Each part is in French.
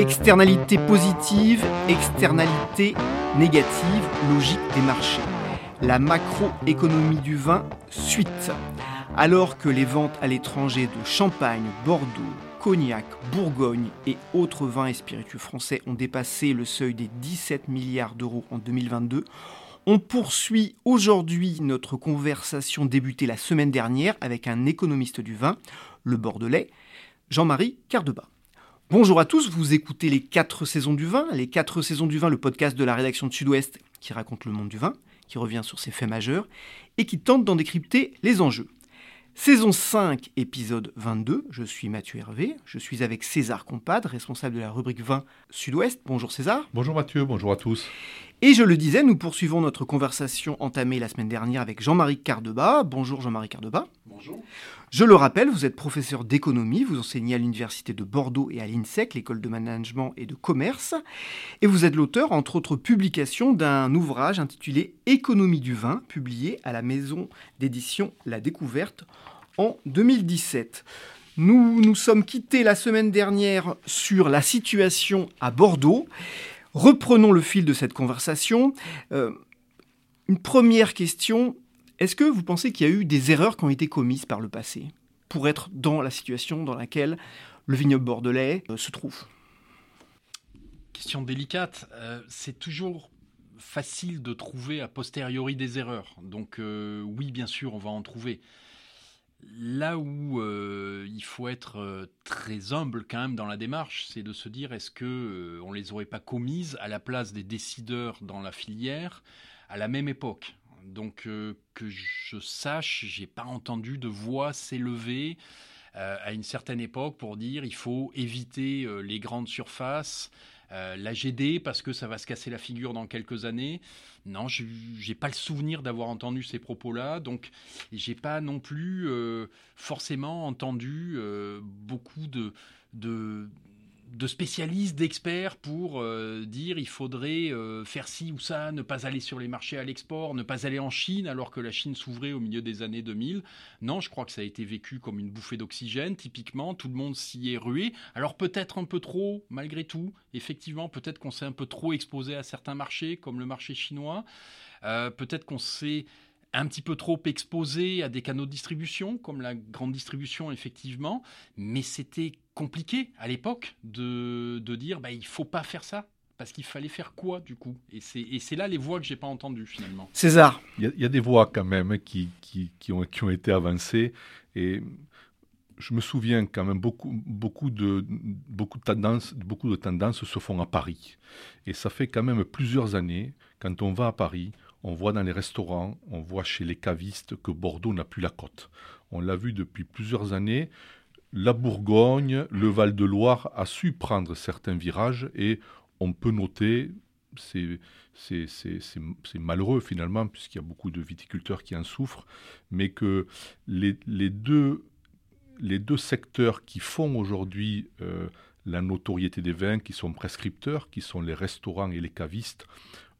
Externalité positive, externalité négative, logique des marchés. La macroéconomie du vin, suite. Alors que les ventes à l'étranger de Champagne, Bordeaux, Cognac, Bourgogne et autres vins et spiritueux français ont dépassé le seuil des 17 milliards d'euros en 2022, on poursuit aujourd'hui notre conversation débutée la semaine dernière avec un économiste du vin, le bordelais, Jean-Marie Cardeba. Bonjour à tous, vous écoutez les 4 saisons du vin, les 4 saisons du vin, le podcast de la rédaction de Sud-Ouest qui raconte le monde du vin, qui revient sur ses faits majeurs et qui tente d'en décrypter les enjeux. Saison 5, épisode 22, je suis Mathieu Hervé, je suis avec César Compad, responsable de la rubrique vin Sud-Ouest. Bonjour César. Bonjour Mathieu, bonjour à tous. Et je le disais, nous poursuivons notre conversation entamée la semaine dernière avec Jean-Marie Cardeba. Bonjour Jean-Marie Cardeba. Bonjour. Je le rappelle, vous êtes professeur d'économie, vous enseignez à l'Université de Bordeaux et à l'INSEC, l'école de management et de commerce, et vous êtes l'auteur, entre autres publications, d'un ouvrage intitulé Économie du vin, publié à la maison d'édition La Découverte en 2017. Nous nous sommes quittés la semaine dernière sur la situation à Bordeaux. Reprenons le fil de cette conversation. Euh, une première question. Est-ce que vous pensez qu'il y a eu des erreurs qui ont été commises par le passé pour être dans la situation dans laquelle le vignoble bordelais euh, se trouve? Question délicate. Euh, c'est toujours facile de trouver a posteriori des erreurs. Donc oui, bien sûr, on va en trouver. Là où euh, il faut être euh, très humble quand même dans la démarche, c'est de se dire est-ce que euh, on les aurait pas commises à la place des décideurs dans la filière à la même époque? Donc que je sache, j'ai pas entendu de voix s'élever à une certaine époque pour dire il faut éviter les grandes surfaces, euh, la GD parce que ça va se casser la figure dans quelques années. Non, je n'ai pas le souvenir d'avoir entendu ces propos-là, donc j'ai pas non plus euh, forcément entendu euh, beaucoup de de spécialistes, d'experts pour euh, dire il faudrait euh, faire ci ou ça, ne pas aller sur les marchés à l'export, ne pas aller en Chine alors que la Chine s'ouvrait au milieu des années 2000. Non, je crois que ça a été vécu comme une bouffée d'oxygène, typiquement, tout le monde s'y est rué. Alors peut-être un peu trop, malgré tout, effectivement, peut-être qu'on s'est un peu trop exposé à certains marchés, comme le marché chinois. Euh, peut-être qu'on s'est un petit peu trop exposé à des canaux de distribution, comme la grande distribution, effectivement, mais c'était compliqué à l'époque de, de dire bah, il faut pas faire ça. Parce qu'il fallait faire quoi du coup? Et c'est là les voix que j'ai pas entendues finalement. César Il y, a des voix quand même qui, qui, qui, ont, qui ont été avancées. Et je me souviens quand même beaucoup, beaucoup, de, beaucoup, de tendances, beaucoup de tendances se font à Paris. Et ça fait quand même plusieurs années, quand on va à Paris, on voit dans les restaurants, on voit chez les cavistes que Bordeaux n'a plus la côte. On l'a vu depuis plusieurs années. La Bourgogne, le Val-de-Loire a su prendre certains virages et on peut noter, c'est malheureux finalement, puisqu'il y a beaucoup de viticulteurs qui en souffrent, mais que les, deux, les deux secteurs qui font aujourd'hui euh, la notoriété des vins, qui sont prescripteurs, qui sont les restaurants et les cavistes,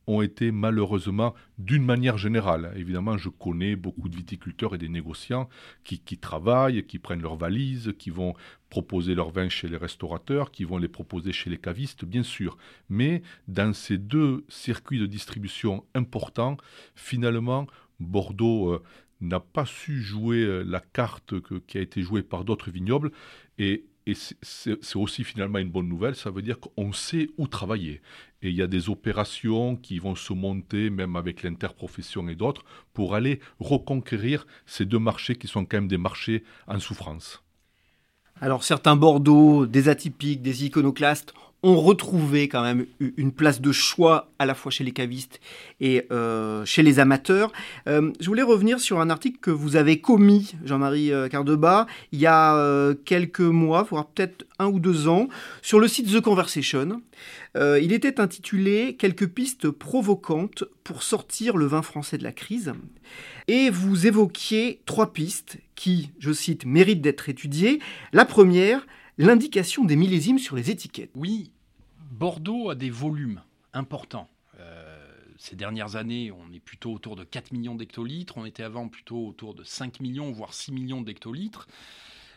ont été malheureusement, d'une manière générale, évidemment je connais beaucoup de viticulteurs et des négociants qui, travaillent, qui prennent leurs valises, qui vont proposer leurs vins chez les restaurateurs, qui vont les proposer chez les cavistes, bien sûr. Mais dans ces deux circuits de distribution importants, finalement, Bordeaux euh, n'a pas su jouer euh, la carte qui a été jouée par d'autres vignobles. Et et c'est aussi finalement une bonne nouvelle, ça veut dire qu'on sait où travailler. Et il y a des opérations qui vont se monter, même avec l'interprofession et d'autres, pour aller reconquérir ces deux marchés qui sont quand même des marchés en souffrance. Alors certains Bordeaux, des atypiques, des iconoclastes, ont retrouvé quand même une place de choix à la fois chez les cavistes et euh, chez les amateurs. Euh, je voulais revenir sur un article que vous avez commis, Jean-Marie euh, Cardeba, il y a quelques mois, voire peut-être un ou deux ans, sur le site The Conversation. il était intitulé Quelques pistes provocantes pour sortir le vin français de la crise. Et vous évoquiez trois pistes qui, je cite, méritent d'être étudiées. La première, l'indication des millésimes sur les étiquettes. Oui, Bordeaux a des volumes importants. Euh, ces dernières années, on est plutôt autour de 4 millions d'hectolitres. On était avant plutôt autour de 5 millions, voire 6 millions d'hectolitres.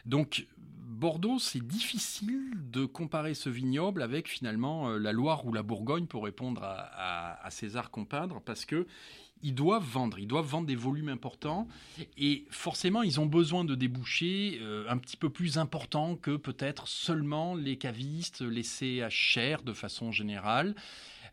Donc, Bordeaux, c'est difficile de comparer ce vignoble avec finalement euh, la Loire ou la Bourgogne pour répondre à, César Compadre, parce que ils doivent vendre, ils doivent vendre des volumes importants et forcément ils ont besoin de débouchés euh, un petit peu plus importants que peut-être seulement les cavistes, les CHR de façon générale.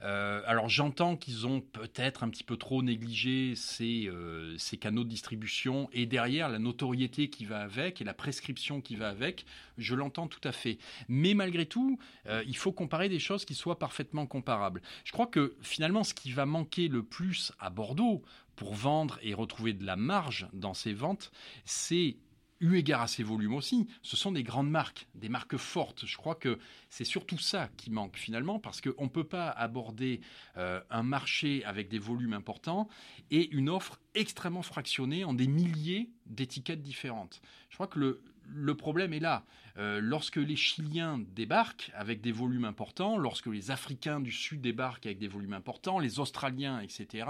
Euh, alors j'entends qu'ils ont peut-être un petit peu trop négligé euh, ces, canaux de distribution et derrière la notoriété qui va avec et la prescription qui va avec, je l'entends tout à fait. Mais malgré tout, euh, il faut comparer des choses qui soient parfaitement comparables. Je crois que finalement ce qui va manquer le plus à Bordeaux pour vendre et retrouver de la marge dans ces ventes, c'est eu égard à ces volumes aussi, ce sont des grandes marques, des marques fortes. Je crois que c'est surtout ça qui manque finalement, parce qu'on ne peut pas aborder euh, un marché avec des volumes importants et une offre extrêmement fractionnée en des milliers d'étiquettes différentes. Je crois que le, le problème est là. Euh, lorsque les Chiliens débarquent avec des volumes importants, lorsque les Africains du Sud débarquent avec des volumes importants, les Australiens, etc.,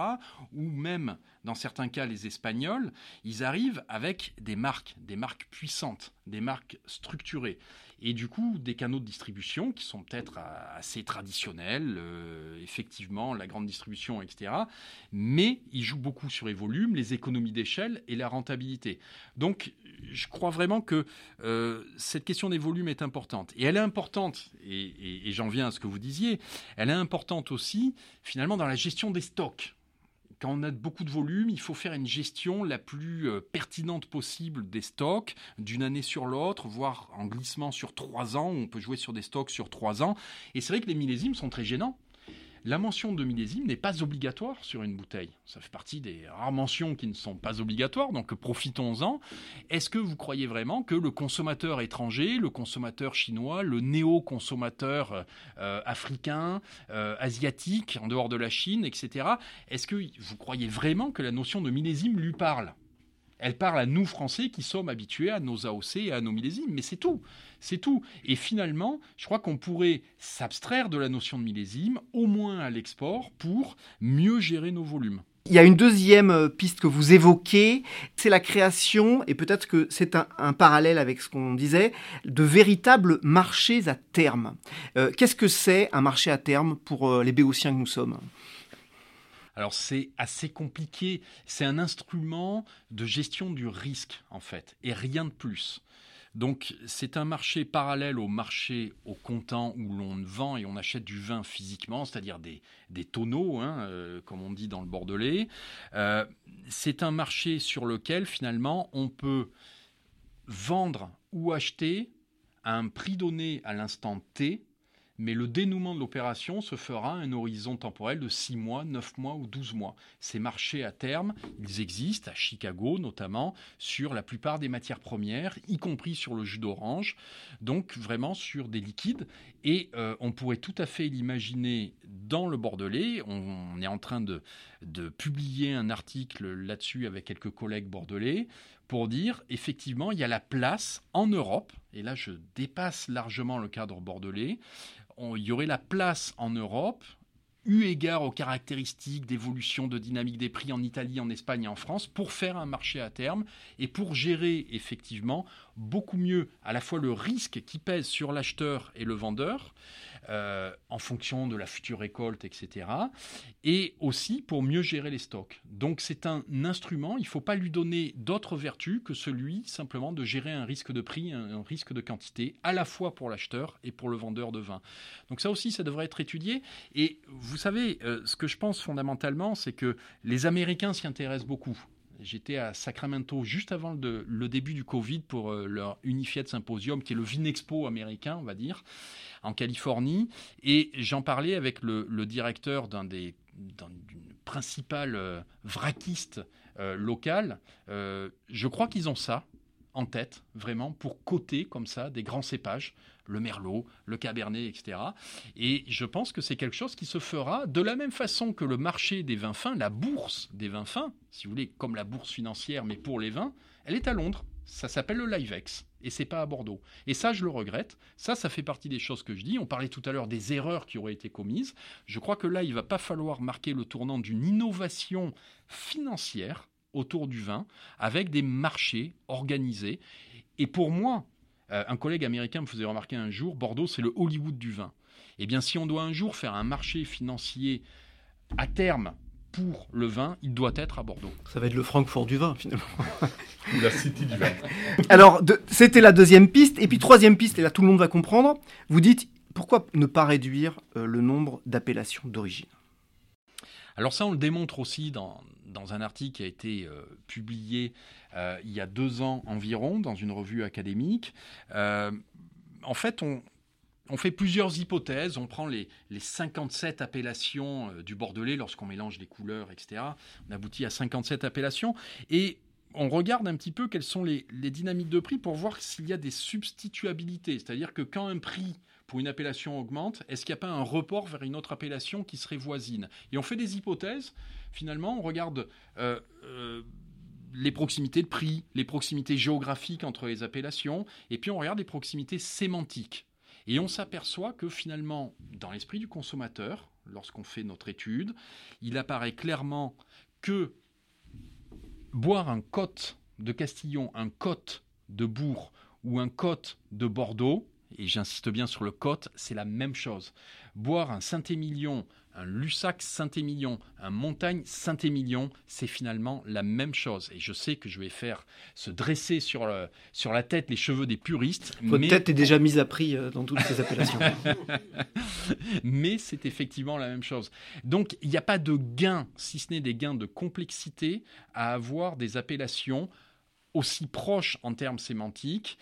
ou même dans certains cas les Espagnols, ils arrivent avec des marques, des marques puissantes, des marques structurées et du coup des canaux de distribution qui sont peut-être assez traditionnels, euh, effectivement la grande distribution, etc. Mais ils jouent beaucoup sur les volumes, les économies d'échelle et la rentabilité. Donc je crois vraiment que euh, cette question des volumes est importante. Et elle est importante, et, j'en viens à ce que vous disiez, elle est importante aussi finalement dans la gestion des stocks quand on a beaucoup de volume, il faut faire une gestion la plus euh, pertinente possible des stocks d'une année sur l'autre, voire en glissement sur trois ans. On peut jouer sur des stocks sur trois ans. Et c'est vrai que les millésimes sont très gênants la mention de millésime n'est pas obligatoire sur une bouteille. Ça fait partie des rares mentions qui ne sont pas obligatoires, donc profitons-en. Est-ce que vous croyez vraiment que le consommateur étranger, le consommateur chinois, le néo-consommateur euh, africain, euh, asiatique, en dehors de la Chine, etc., est-ce que vous croyez vraiment que la notion de millésime lui parle? Elle parle à nous Français qui sommes habitués à nos AOC et à nos millésimes, mais c'est tout. C'est tout. Et finalement, je crois qu'on pourrait s'abstraire de la notion de millésime, au moins à l'export, pour mieux gérer nos volumes. Il y a une deuxième euh, piste que vous évoquez, c'est la création, et peut-être que c'est un, parallèle avec ce qu'on disait, de véritables marchés à terme. Euh, qu'est-ce que c'est un marché à terme pour euh, les béotiens que nous sommes? Alors c'est assez compliqué, c'est un instrument de gestion du risque en fait, et rien de plus. Donc c'est un marché parallèle au marché au comptant où l'on vend et on achète du vin physiquement, c'est-à-dire des, tonneaux, hein, euh, comme on dit dans le Bordelais. Euh, c'est un marché sur lequel finalement on peut vendre ou acheter à un prix donné à l'instant T mais le dénouement de l'opération se fera à un horizon temporel de 6 mois, 9 mois ou 12 mois. Ces marchés à terme, ils existent à Chicago notamment sur la plupart des matières premières, y compris sur le jus d'orange, donc vraiment sur des liquides. Et euh, on pourrait tout à fait l'imaginer dans le Bordelais. On, est en train de, de publier un article là-dessus avec quelques collègues bordelais pour dire effectivement il y a la place en Europe, et là je dépasse largement le cadre bordelais, il y aurait la place en Europe, eu égard aux caractéristiques d'évolution de dynamique des prix en Italie, en Espagne et en France, pour faire un marché à terme et pour gérer effectivement beaucoup mieux à la fois le risque qui pèse sur l'acheteur et le vendeur, euh, en fonction de la future récolte, etc. Et aussi pour mieux gérer les stocks. Donc c'est un instrument, il ne faut pas lui donner d'autres vertus que celui simplement de gérer un risque de prix, un, risque de quantité, à la fois pour l'acheteur et pour le vendeur de vin. Donc ça aussi, ça devrait être étudié. Et vous savez, euh, ce que je pense fondamentalement, c'est que les Américains s'y intéressent beaucoup. J'étais à Sacramento juste avant le, début du Covid pour euh, leur Unified Symposium, qui est le Vinexpo américain, on va dire, en Californie. Et j'en parlais avec le, directeur d'une principale euh, vraquiste euh, locale. je crois qu'ils ont ça en tête, vraiment, pour coter comme ça des grands cépages, le merlot, le cabernet, etc. Et je pense que c'est quelque chose qui se fera de la même façon que le marché des vins fins, la bourse des vins fins, si vous voulez, comme la bourse financière, mais pour les vins, elle est à Londres. Ça s'appelle le Livex et c'est pas à Bordeaux. Et ça, je le regrette. Ça, ça fait partie des choses que je dis. On parlait tout à l'heure des erreurs qui auraient été commises. Je crois que là, il va pas falloir marquer le tournant d'une innovation financière autour du vin, avec des marchés organisés. Et pour moi, euh, un collègue américain me faisait remarquer un jour, Bordeaux, c'est le Hollywood du vin. Eh bien, si on doit un jour faire un marché financier à terme pour le vin, il doit être à Bordeaux. Ça va être le Francfort du vin, finalement. Ou la City du vin. Alors, c'était la deuxième piste. Et puis, troisième piste, et là, tout le monde va comprendre. Vous dites, pourquoi ne pas réduire euh, le nombre d'appellations d'origine? Alors ça, on le démontre aussi dans, dans un article qui a été euh, publié euh, il y a deux ans environ dans une revue académique. Euh, en fait, on, on fait plusieurs hypothèses. On prend les, les 57 appellations du Bordelais lorsqu'on mélange les couleurs, etc. On aboutit à 57 appellations. Et on regarde un petit peu quelles sont les, les dynamiques de prix pour voir s'il y a des substituabilités. C'est-à-dire que quand un prix pour une appellation augmente, est-ce qu'il n'y a pas un report vers une autre appellation qui serait voisine? Et on fait des hypothèses. Finalement, on regarde euh, euh, les proximités de prix, les proximités géographiques entre les appellations, et puis on regarde les proximités sémantiques. Et on s'aperçoit que finalement, dans l'esprit du consommateur, lorsqu'on fait notre étude, il apparaît clairement que boire un côte de Castillon, un côte de Bourg ou un côte de Bordeaux, et j'insiste bien sur le côte, c'est la même chose. Boire un Saint-Émilion, un Lussac Saint-Émilion, un Montagne Saint-Émilion, c'est finalement la même chose. Et je sais que je vais faire se dresser sur, le, sur la tête les cheveux des puristes. Votre tête est déjà mise à prix euh, dans toutes ces appellations. mais c'est effectivement la même chose. Donc il n'y a pas de gain, si ce n'est des gains de complexité, à avoir des appellations aussi proches en termes sémantiques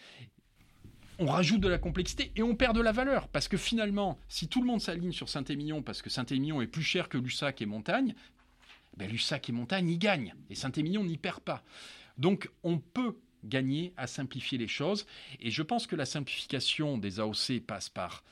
on rajoute de la complexité et on perd de la valeur. Parce que finalement, si tout le monde s'aligne sur Saint-Émilion, parce que Saint-Émilion est plus cher que Lussac et Montagne, ben Lussac et Montagne y gagnent. Et Saint-Émilion n'y perd pas. Donc on peut gagner à simplifier les choses. Et je pense que la simplification des AOC passe par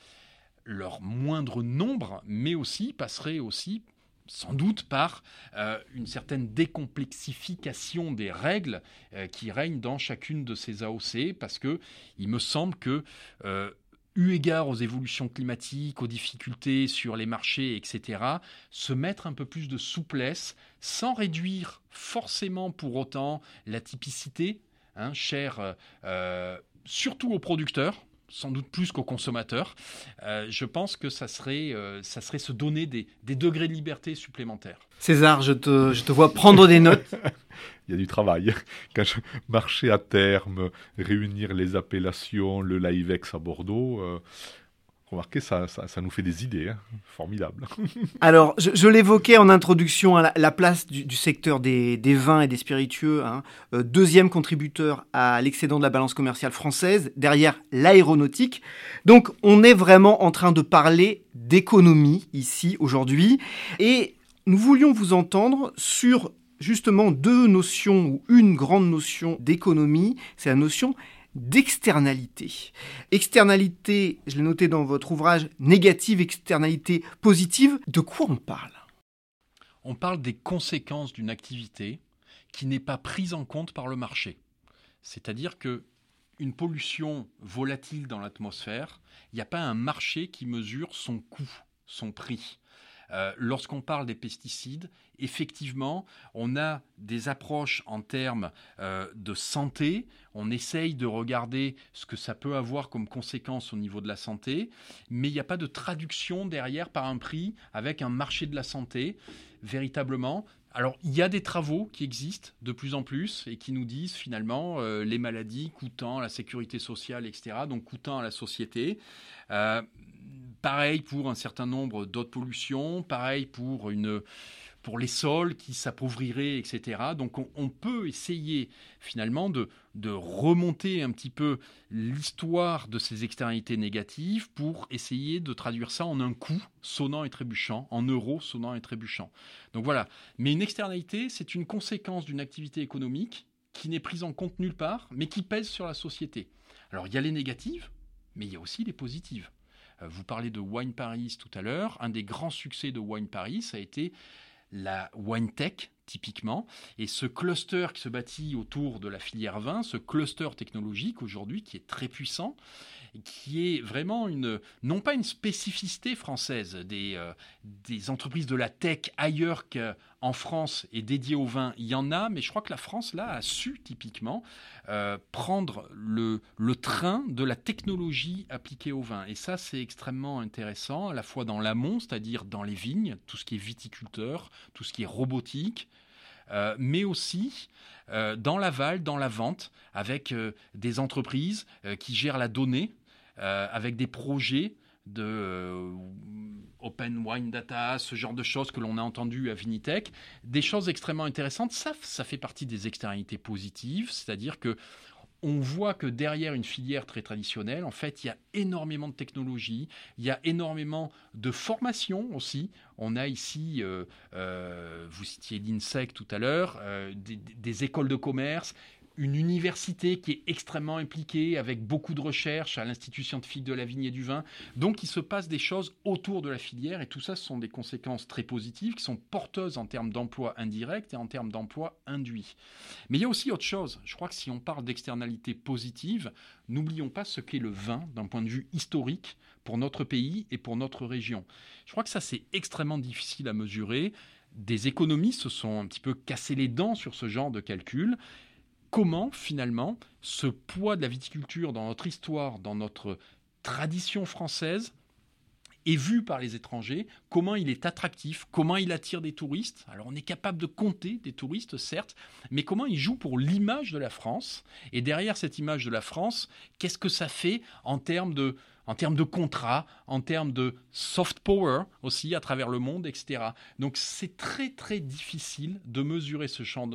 leur moindre nombre, mais aussi passerait aussi sans doute par euh, une certaine décomplexification des règles euh, qui règnent dans chacune de ces AOC, parce que il me semble que euh, eu égard aux évolutions climatiques, aux difficultés sur les marchés, etc., se mettre un peu plus de souplesse sans réduire forcément pour autant la typicité, hein, chère surtout aux producteurs, sans doute plus qu'aux consommateurs, euh, je pense que ça serait, euh, ça serait se donner des, degrés de liberté supplémentaires. César, je te, je te vois prendre des notes. Il y a du travail. Quand je marchais à terme, réunir les appellations, le Livex à Bordeaux, euh, Remarquez, ça, ça, nous fait des idées, hein. formidable. Alors, je, l'évoquais en introduction à la, place du, secteur des, vins et des spiritueux, hein. euh, deuxième contributeur à l'excédent de la balance commerciale française, derrière l'aéronautique. Donc, on est vraiment en train de parler d'économie ici aujourd'hui, et nous voulions vous entendre sur justement deux notions ou une grande notion d'économie, c'est la notion d'externalité. Externalité, je l'ai noté dans votre ouvrage, négative, externalité positive, de quoi on parle? On parle des conséquences d'une activité qui n'est pas prise en compte par le marché. C'est-à-dire que une pollution volatile dans l'atmosphère, il n'y a pas un marché qui mesure son coût, son prix. Euh, lorsqu'on parle des pesticides, effectivement, on a des approches en termes euh, de santé. On essaye de regarder ce que ça peut avoir comme conséquence au niveau de la santé, mais il n'y a pas de traduction derrière par un prix avec un marché de la santé véritablement. Alors, il y a des travaux qui existent de plus en plus et qui nous disent finalement euh, les maladies coûtant à la sécurité sociale, etc., donc coûtant à la société. Pareil pour un certain nombre d'autres pollutions, pareil pour une, pour les sols qui s'appauvriraient, etc. Donc on, peut essayer finalement de, de, remonter un petit peu l'histoire de ces externalités négatives pour essayer de traduire ça en un coût sonnant et trébuchant, en euros sonnant et trébuchant. Donc voilà. Mais une externalité, c'est une conséquence d'une activité économique qui n'est prise en compte nulle part, mais qui pèse sur la société. Alors il y a les négatives, mais il y a aussi les positives. Euh, vous parlez de Wine Paris tout à l'heure. Un des grands succès de Wine Paris a été la wine tech typiquement. Et ce cluster qui se bâtit autour de la filière vin, ce cluster technologique aujourd'hui qui est très puissant, qui est vraiment une, non pas une spécificité française des, euh, des entreprises de la tech ailleurs qu'en France et dédiées au vin, il y en a, mais je crois que la France, là, a su typiquement euh, prendre le, train de la technologie appliquée au vin. Et ça, c'est extrêmement intéressant, à la fois dans l'amont, c'est-à-dire dans les vignes, tout ce qui est viticulteur, tout ce qui est robotique, euh, mais aussi dans l'aval, dans la vente, avec des entreprises qui gèrent la donnée, avec des projets de Open Wine Data, ce genre de choses que l'on a entendu à Vinitech, des choses extrêmement intéressantes. Ça, ça fait partie des externalités positives, c'est-à-dire que on voit que derrière une filière très traditionnelle, en fait, il y a énormément de technologies, il y a énormément de formation aussi. On a ici, euh, euh, vous citiez l'INSEC tout à l'heure, euh, des, écoles de commerce une université qui est extrêmement impliquée avec beaucoup de recherches à l'Institut scientifique de la vigne et du vin. Donc il se passe des choses autour de la filière et tout ça, ce sont des conséquences très positives qui sont porteuses en termes d'emploi indirect et en termes d'emploi induit. Mais il y a aussi autre chose. Je crois que si on parle d'externalités positives, n'oublions pas ce qu'est le vin d'un point de vue historique pour notre pays et pour notre région. Je crois que ça, c'est extrêmement difficile à mesurer. Des économistes se sont un petit peu cassés les dents sur ce genre de calcul comment finalement ce poids de la viticulture dans notre histoire, dans notre tradition française, est vu par les étrangers, comment il est attractif, comment il attire des touristes? Alors on est capable de compter des touristes, certes, mais comment il joue pour l'image de la France? Et derrière cette image de la France, qu'est-ce que ça fait en termes de, en termes de contrats, en termes de soft power aussi à travers le monde, etc. Donc c'est très très difficile de mesurer ce genre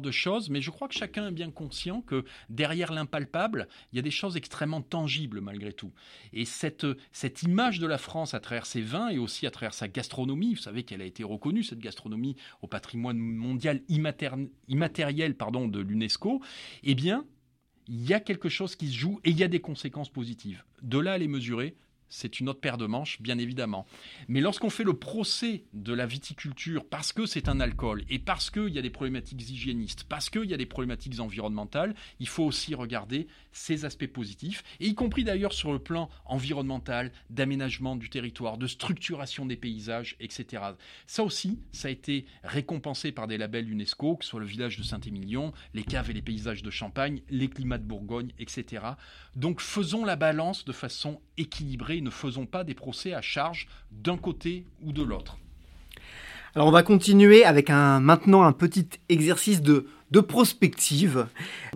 de, choses, mais je crois que chacun est bien conscient que derrière l'impalpable, il y a des choses extrêmement tangibles malgré tout. Et cette, image de la France à travers ses vins et aussi à travers sa gastronomie, vous savez qu'elle a été reconnue, cette gastronomie, au patrimoine mondial immatériel de l'UNESCO, eh bien, il y a quelque chose qui se joue et il y a des conséquences positives. De là à les mesurer, c'est une autre paire de manches, bien évidemment. Mais lorsqu'on fait le procès de la viticulture parce que c'est un alcool et parce qu'il y a des problématiques hygiénistes, parce qu'il y a des problématiques environnementales, il faut aussi regarder ces aspects positifs, et y compris d'ailleurs sur le plan environnemental, d'aménagement du territoire, de structuration des paysages, etc. Ça aussi, ça a été récompensé par des labels UNESCO, que ce soit le village de Saint-Émilion, les caves et les paysages de Champagne, les climats de Bourgogne, etc. Donc faisons la balance de façon équilibrée ne faisons pas des procès à charge d'un côté ou de l'autre. Alors on va continuer avec un, maintenant un petit exercice de, de prospective.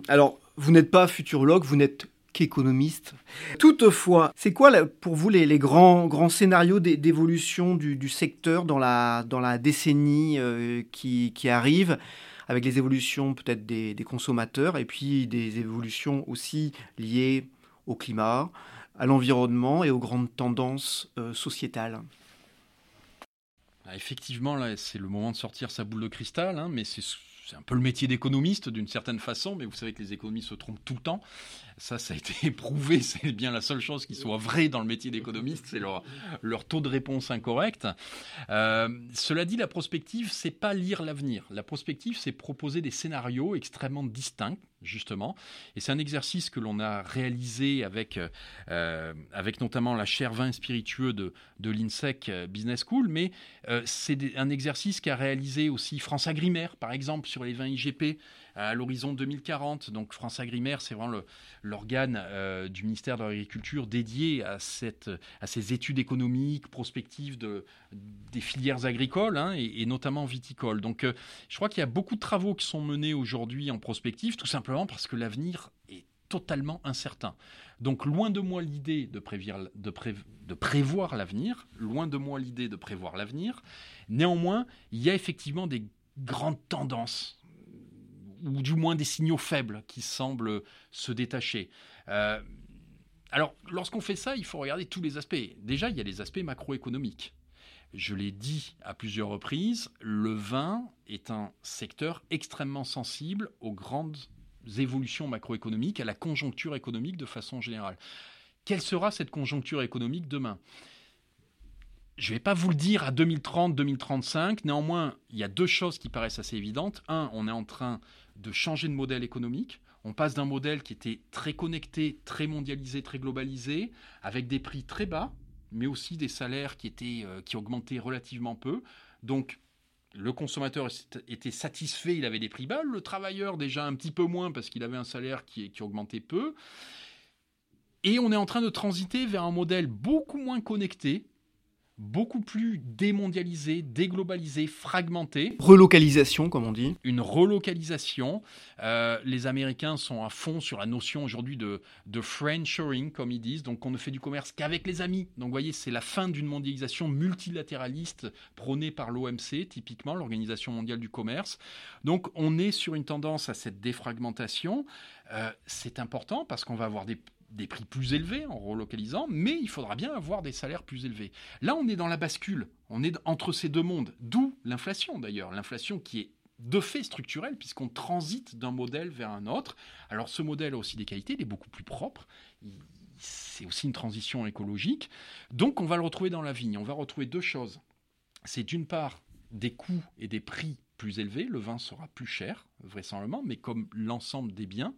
Alors vous n'êtes pas futurologue, vous n'êtes qu'économiste. Toutefois, c'est quoi pour vous les, grands, grands scénarios d'évolution du, secteur dans la, dans la décennie euh, qui, qui, arrive avec les évolutions peut-être des, des, consommateurs et puis des évolutions aussi liées au climat, à l'environnement et aux grandes tendances euh, sociétales ah, Effectivement, là, c'est le moment de sortir sa boule de cristal, hein, mais c'est un peu le métier d'économiste d'une certaine façon, mais vous savez que les économistes se trompent tout le temps. Ça, ça a été prouvé, c'est bien la seule chose qui soit vraie dans le métier d'économiste, c'est leur, leur, taux de réponse incorrect. Euh, cela dit, la prospective, c'est pas lire l'avenir. La prospective, c'est proposer des scénarios extrêmement distincts justement. Et c'est un exercice que l'on a réalisé avec, euh, avec notamment la chaire vin spiritueux de, de l'INSEC Business School, mais c'est un exercice qu'a réalisé aussi France Agrimaire, par exemple, sur les vins IGP à l'horizon 2040. Donc France Agrimaire, c'est vraiment l'organe euh, du ministère de l'Agriculture dédié à, cette, à ces études économiques, prospectives de, des filières agricoles hein, et, notamment viticoles. Donc euh, je crois qu'il y a beaucoup de travaux qui sont menés aujourd'hui en prospective, tout simplement parce que l'avenir est totalement incertain. Donc loin de moi l'idée de, prévoir l'avenir, loin de moi l'idée de prévoir l'avenir. Néanmoins, il y a effectivement des grandes tendances ou du moins des signaux faibles qui semblent se détacher. Euh, alors, lorsqu'on fait ça, il faut regarder tous les aspects. Déjà, il y a les aspects macroéconomiques. Je l'ai dit à plusieurs reprises, le vin est un secteur extrêmement sensible aux grandes évolutions macroéconomiques, à la conjoncture économique de façon générale. Quelle sera cette conjoncture économique demain? Je ne vais pas vous le dire à 2030, 2035. Néanmoins, il y a deux choses qui paraissent assez évidentes. Un, on est en train de changer de modèle économique. On passe d'un modèle qui était très connecté, très mondialisé, très globalisé, avec des prix très bas, mais aussi des salaires qui, étaient, euh, qui augmentaient relativement peu. Donc, le consommateur était satisfait, il avait des prix bas. Le travailleur, déjà un petit peu moins, parce qu'il avait un salaire qui, qui augmentait peu. Et on est en train de transiter vers un modèle beaucoup moins connecté, beaucoup plus démondialisé, déglobalisé, fragmenté. Relocalisation, comme on dit. Une relocalisation. Euh, les Américains sont à fond sur la notion aujourd'hui de, de friendshoring, comme ils disent. Donc, on ne fait du commerce qu'avec les amis. Donc, vous voyez, c'est la fin d'une mondialisation multilatéraliste prônée par l'OMC, typiquement, l'Organisation mondiale du commerce. Donc, on est sur une tendance à cette défragmentation. Euh, c'est important parce qu'on va avoir des des prix plus élevés en relocalisant, mais il faudra bien avoir des salaires plus élevés. Là, on est dans la bascule, on est entre ces deux mondes, d'où l'inflation d'ailleurs, l'inflation qui est de fait structurelle puisqu'on transite d'un modèle vers un autre. Alors ce modèle a aussi des qualités, il est beaucoup plus propre, c'est aussi une transition écologique, donc on va le retrouver dans la vigne, on va retrouver deux choses. C'est d'une part des coûts et des prix plus élevés, le vin sera plus cher, vraisemblablement, mais comme l'ensemble des biens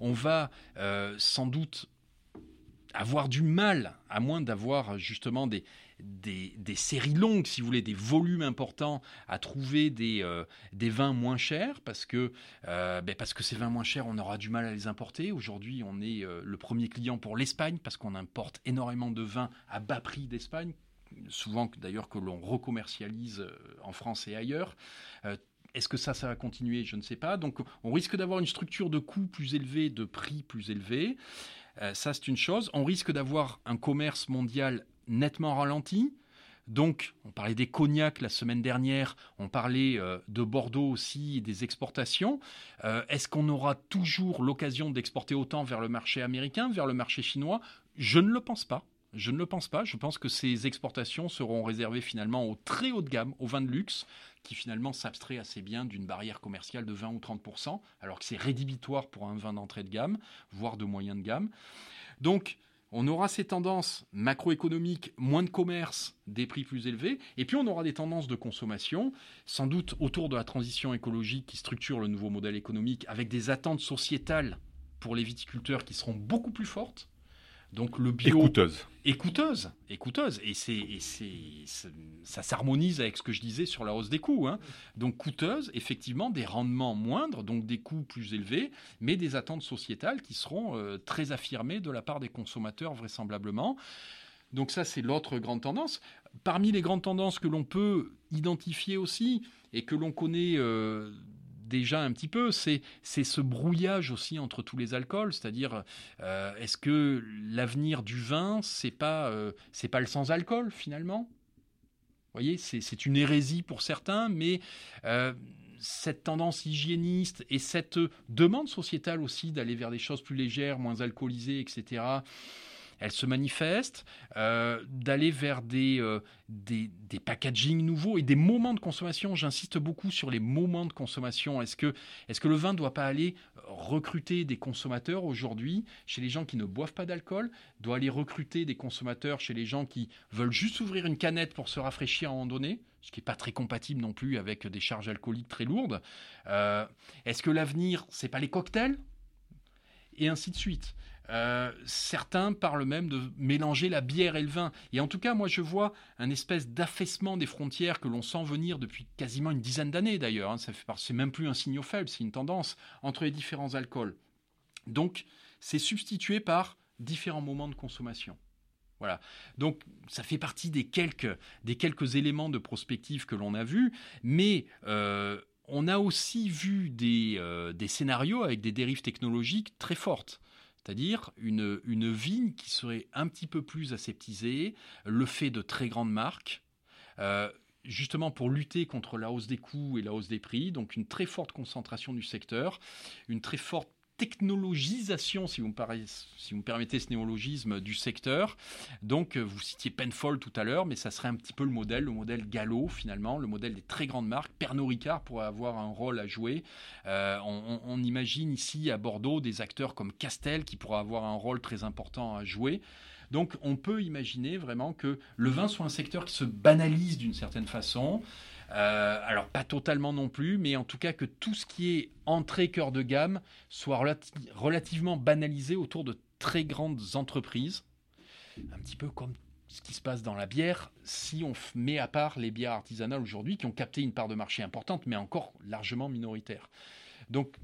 on va euh, sans doute avoir du mal, à moins d'avoir justement des, des, séries longues, si vous voulez, des volumes importants, à trouver des, euh, des vins moins chers, parce que, euh, ben parce que ces vins moins chers, on aura du mal à les importer. Aujourd'hui, on est le premier client pour l'Espagne, parce qu'on importe énormément de vins à bas prix d'Espagne, souvent d'ailleurs que l'on recommercialise en France et ailleurs. Est-ce que ça, ça va continuer? Je ne sais pas. Donc, on risque d'avoir une structure de coûts plus élevée, de prix plus élevés. Euh, ça, c'est une chose. On risque d'avoir un commerce mondial nettement ralenti. Donc, on parlait des cognacs la semaine dernière, on parlait euh, de Bordeaux aussi des exportations. Euh, est-ce qu'on aura toujours l'occasion d'exporter autant vers le marché américain, vers le marché chinois? Je ne le pense pas. Je ne le pense pas. Je pense que ces exportations seront réservées finalement au très haut de gamme, aux vins de luxe, qui finalement s'abstrait assez bien d'une barrière commerciale de 20 ou 30%, alors que c'est rédhibitoire pour un vin d'entrée de gamme, voire de moyen de gamme. Donc, on aura ces tendances macroéconomiques, moins de commerce, des prix plus élevés, et puis on aura des tendances de consommation, sans doute autour de la transition écologique qui structure le nouveau modèle économique, avec des attentes sociétales pour les viticulteurs qui seront beaucoup plus fortes, donc le bio. Écouteuse. Écouteuse. Écouteuse. Et, c'est, ça s'harmonise avec ce que je disais sur la hausse des coûts. Hein. Donc coûteuse, effectivement, des rendements moindres, donc des coûts plus élevés, mais des attentes sociétales qui seront euh, très affirmées de la part des consommateurs, vraisemblablement. Donc ça, c'est l'autre grande tendance. Parmi les grandes tendances que l'on peut identifier aussi, et que l'on connaît euh, déjà un petit peu, c'est ce brouillage aussi entre tous les alcools, c'est-à-dire euh, est-ce que l'avenir du vin, c'est pas euh, c'est pas le sans alcool finalement? Vous voyez, c'est une hérésie pour certains, mais euh, cette tendance hygiéniste et cette demande sociétale aussi d'aller vers des choses plus légères, moins alcoolisées, etc elle se manifeste, euh, d'aller vers des, euh, des, des, packaging nouveaux et des moments de consommation. J'insiste beaucoup sur les moments de consommation. Est-ce que, est que le vin ne doit pas aller recruter des consommateurs aujourd'hui chez les gens qui ne boivent pas d'alcool, doit aller recruter des consommateurs chez les gens qui veulent juste ouvrir une canette pour se rafraîchir à un moment donné ce qui n'est pas très compatible non plus avec des charges alcooliques très lourdes. Euh, est-ce que l'avenir, c'est pas les cocktails? Et ainsi de suite. Euh, certains parlent même de mélanger la bière et le vin. Et en tout cas, moi, je vois un espèce d'affaissement des frontières que l'on sent venir depuis quasiment une dizaine d'années d'ailleurs. Hein. Ça fait c'est même plus un signal faible, c'est une tendance entre les différents alcools. Donc, c'est substitué par différents moments de consommation. Voilà. Donc, ça fait partie des quelques, des quelques éléments de prospective que l'on a vus, mais euh, on a aussi vu des, euh, des scénarios avec des dérives technologiques très fortes c'est-à-dire une, une vigne qui serait un petit peu plus aseptisée, le fait de très grandes marques, euh, justement pour lutter contre la hausse des coûts et la hausse des prix, donc une très forte concentration du secteur, une très forte technologisation, si vous, me si vous me permettez ce néologisme, du secteur. Donc, euh, vous citiez Penfold tout à l'heure, mais ça serait un petit peu le modèle, le modèle Gallo finalement, le modèle des très grandes marques. Pernod Ricard pourrait avoir un rôle à jouer. Euh, on, imagine ici à Bordeaux des acteurs comme Castel qui pourraient avoir un rôle très important à jouer. Donc, on peut imaginer vraiment que le vin soit un secteur qui se banalise d'une certaine façon. Euh, alors pas totalement non plus, mais en tout cas que tout ce qui est entrée cœur de gamme soit relativement banalisé autour de très grandes entreprises, un petit peu comme ce qui se passe dans la bière, si on met à part les bières artisanales aujourd'hui qui ont capté une part de marché importante, mais encore largement minoritaire. Donc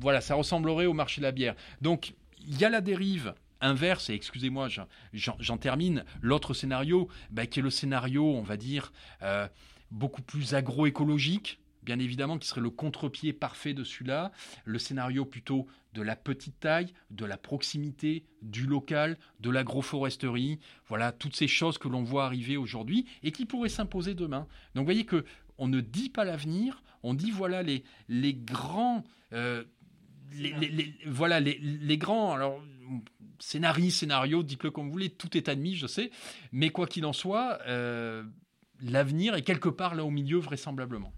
voilà, ça ressemblerait au marché de la bière. Donc il y a la dérive inverse, et excusez-moi, j'en termine, l'autre scénario, bah, qui est le scénario, on va dire, euh, beaucoup plus agroécologique, bien évidemment, qui serait le contre-pied parfait de celui-là. Le scénario plutôt de la petite taille, de la proximité, du local, de l'agroforesterie. Voilà, toutes ces choses que l'on voit arriver aujourd'hui et qui pourraient s'imposer demain. Donc, vous voyez que on ne dit pas l'avenir, on dit voilà les, grands. Euh, voilà les, grands alors scénarii, scénario, dites-le comme vous voulez, tout est admis, je sais, mais quoi qu'il en soit, euh, l'avenir est quelque part là au milieu vraisemblablement.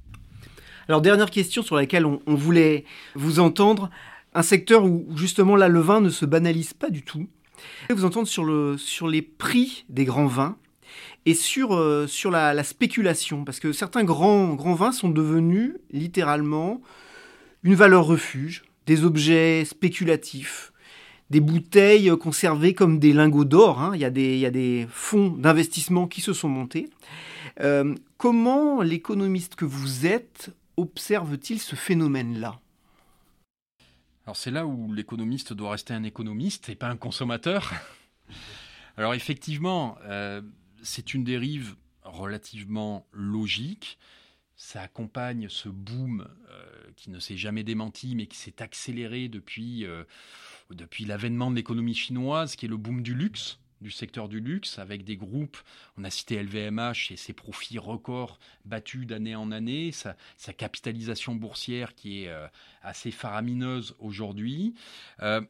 Alors dernière question sur laquelle on, voulait vous entendre, un secteur où justement là le vin ne se banalise pas du tout. Vous entendre sur, le, sur les prix des grands vins et sur, euh, sur la, spéculation, parce que certains grands, grands vins sont devenus littéralement une valeur refuge, des objets spéculatifs, des bouteilles conservées comme des lingots d'or. Hein. Il, y a des, fonds d'investissement qui se sont montés. Euh, comment l'économiste que vous êtes observe-t-il ce phénomène-là? Alors c'est là où l'économiste doit rester un économiste et pas un consommateur. Alors effectivement, euh, c'est une dérive relativement logique. Ça accompagne ce boom euh, qui ne s'est jamais démenti, mais qui s'est accéléré depuis, depuis l'avènement de l'économie chinoise, qui est le boom du luxe du secteur du luxe, avec des groupes, on a cité LVMH et ses profits records battus d'année en année, sa, capitalisation boursière qui est euh, assez faramineuse aujourd'hui. Euh,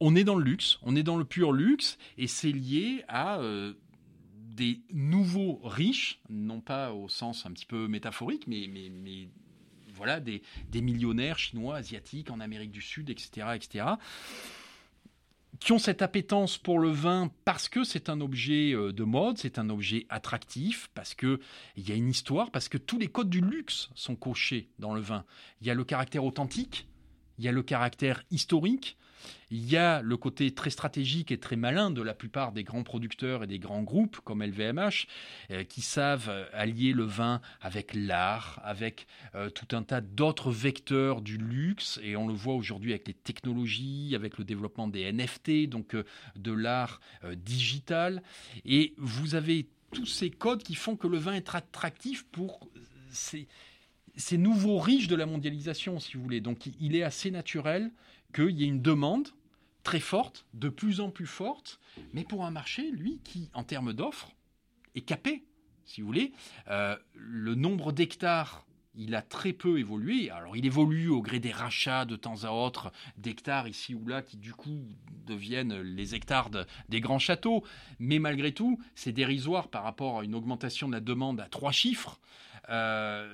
on est dans le luxe, on est dans le pur luxe, et c'est lié à euh, des nouveaux riches, non pas au sens un petit peu métaphorique, mais, mais, voilà, des, millionnaires chinois, asiatiques, en Amérique du Sud, etc., etc., qui ont cette appétence pour le vin parce que c'est un objet euh, de mode, c'est un objet attractif, parce qu'il y a une histoire, parce que tous les codes du luxe sont cochés dans le vin. Il y a le caractère authentique, il y a le caractère historique, il y a le côté très stratégique et très malin de la plupart des grands producteurs et des grands groupes comme LVMH euh, qui savent euh, allier le vin avec l'art, avec euh, tout un tas d'autres vecteurs du luxe et on le voit aujourd'hui avec les technologies, avec le développement des NFT, donc de l'art digital. Et vous avez tous ces codes qui font que le vin est attractif pour ces, ces nouveaux riches de la mondialisation, si vous voulez. Donc il est assez naturel qu'il y ait une demande très forte, de plus en plus forte, mais pour un marché, lui, qui, en termes d'offres, est capé, si vous voulez. Euh, le nombre d'hectares, il a très peu évolué. Alors, il évolue au gré des rachats de temps à autre d'hectares ici ou là, qui du coup deviennent les hectares des grands châteaux. Mais malgré tout, c'est dérisoire par rapport à une augmentation de la demande à trois chiffres. Euh,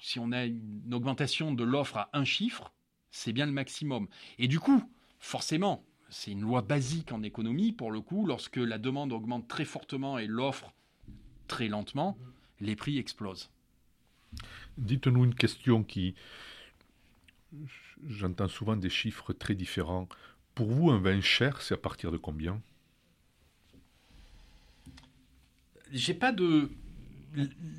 si on a une augmentation de l'offre à un chiffre, c'est bien le maximum. Et du coup, forcément, c'est une loi basique en économie, pour le coup, lorsque la demande augmente très fortement et l'offre très lentement, les prix explosent. Dites-nous une question qui... J'entends souvent des chiffres très différents. Pour vous, un vin cher, c'est à partir de combien? J'ai pas de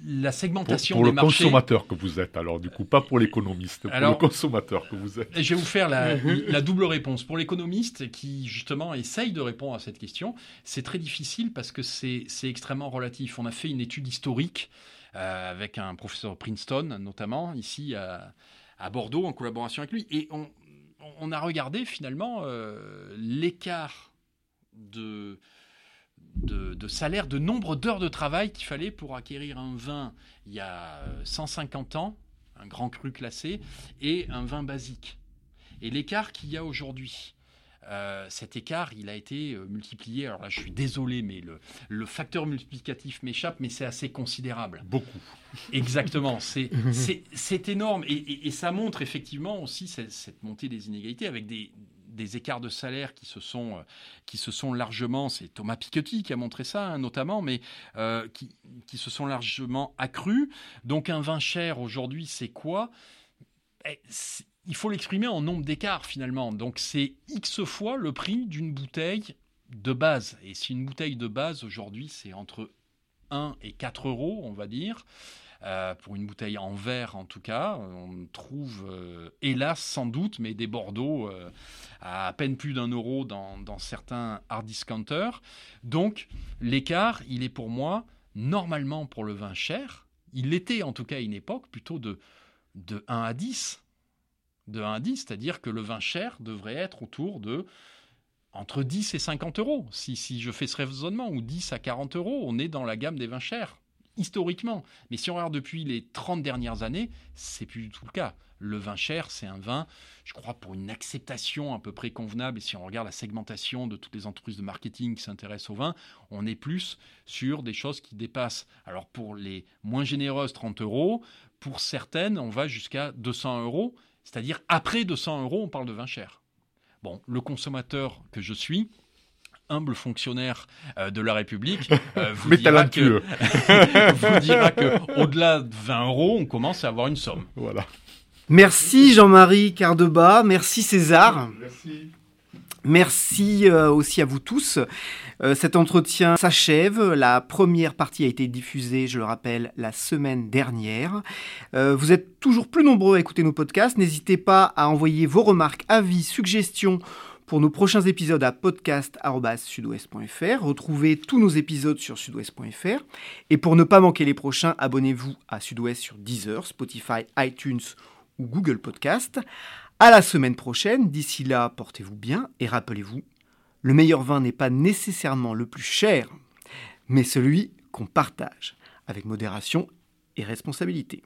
la segmentation pour, pour le consommateur que vous êtes, alors du coup, pas pour l'économiste, pour le consommateur que vous êtes. Je vais vous faire la, la double réponse. Pour l'économiste qui justement essaye de répondre à cette question, c'est très difficile parce que c'est extrêmement relatif. On a fait une étude historique euh, avec un professeur Princeton notamment ici à, à, Bordeaux en collaboration avec lui, et on, on a regardé finalement euh, l'écart de de, salaire, de nombre d'heures de travail qu'il fallait pour acquérir un vin il y a 150 ans, un grand cru classé, et un vin basique. Et l'écart qu'il y a aujourd'hui, euh, cet écart, il a été euh, multiplié. Alors là, je suis désolé, mais le, facteur multiplicatif m'échappe, mais c'est assez considérable. Beaucoup. Exactement. C'est énorme. Et, ça montre effectivement aussi cette montée des inégalités avec des, des écarts de salaire qui se sont, euh, qui se sont largement, c'est Thomas Piketty qui a montré ça hein, notamment, mais euh, qui, qui, se sont largement accrus. Donc un vin cher aujourd'hui, c'est quoi? Eh, Il faut l'exprimer en nombre d'écarts finalement. Donc c'est X fois le prix d'une bouteille de base. Et si une bouteille de base aujourd'hui, c'est entre 1 et 4 euros, on va dire, euh, pour une bouteille en verre en tout cas. On trouve, euh, hélas sans doute, mais des Bordeaux euh, à peine plus d'un euro dans, certains hard discounters. Donc l'écart, il est pour moi normalement pour le vin cher. Il l'était en tout cas à une époque plutôt de, de 1 à 10. De 1 à 10, c'est-à-dire que le vin cher devrait être autour de entre 10 et 50 euros. Si, si je fais ce raisonnement, ou 10 à 40 euros, on est dans la gamme des vins chers historiquement. Mais si on regarde depuis les 30 dernières années, c'est plus du tout le cas. Le vin cher, c'est un vin, je crois, pour une acceptation à peu près convenable. Et si on regarde la segmentation de toutes les entreprises de marketing qui s'intéressent au vin, on est plus sur des choses qui dépassent. Alors pour les moins généreuses, 30 euros. Pour certaines, on va jusqu'à 200 euros. C'est-à-dire, après 200 euros, on parle de vin cher. Bon, le consommateur que je suis, humble fonctionnaire euh, de la République euh, vous, dira que, vous dira que au-delà de 20 euros, on commence à avoir une somme. Voilà. Merci Jean-Marie Cardeba, merci César. Merci. Merci euh, aussi à vous tous. cet entretien s'achève. La première partie a été diffusée, je le rappelle, la semaine dernière. vous êtes toujours plus nombreux à écouter nos podcasts. N'hésitez pas à envoyer vos remarques, avis, suggestions pour nos prochains épisodes à podcast.sudouest.fr. Retrouvez tous nos épisodes sur sudouest.fr. Et pour ne pas manquer les prochains, abonnez-vous à Sudouest sur Deezer, Spotify, iTunes ou Google Podcast. À la semaine prochaine. D'ici là, portez-vous bien et rappelez-vous, le meilleur vin n'est pas nécessairement le plus cher, mais celui qu'on partage avec modération et responsabilité.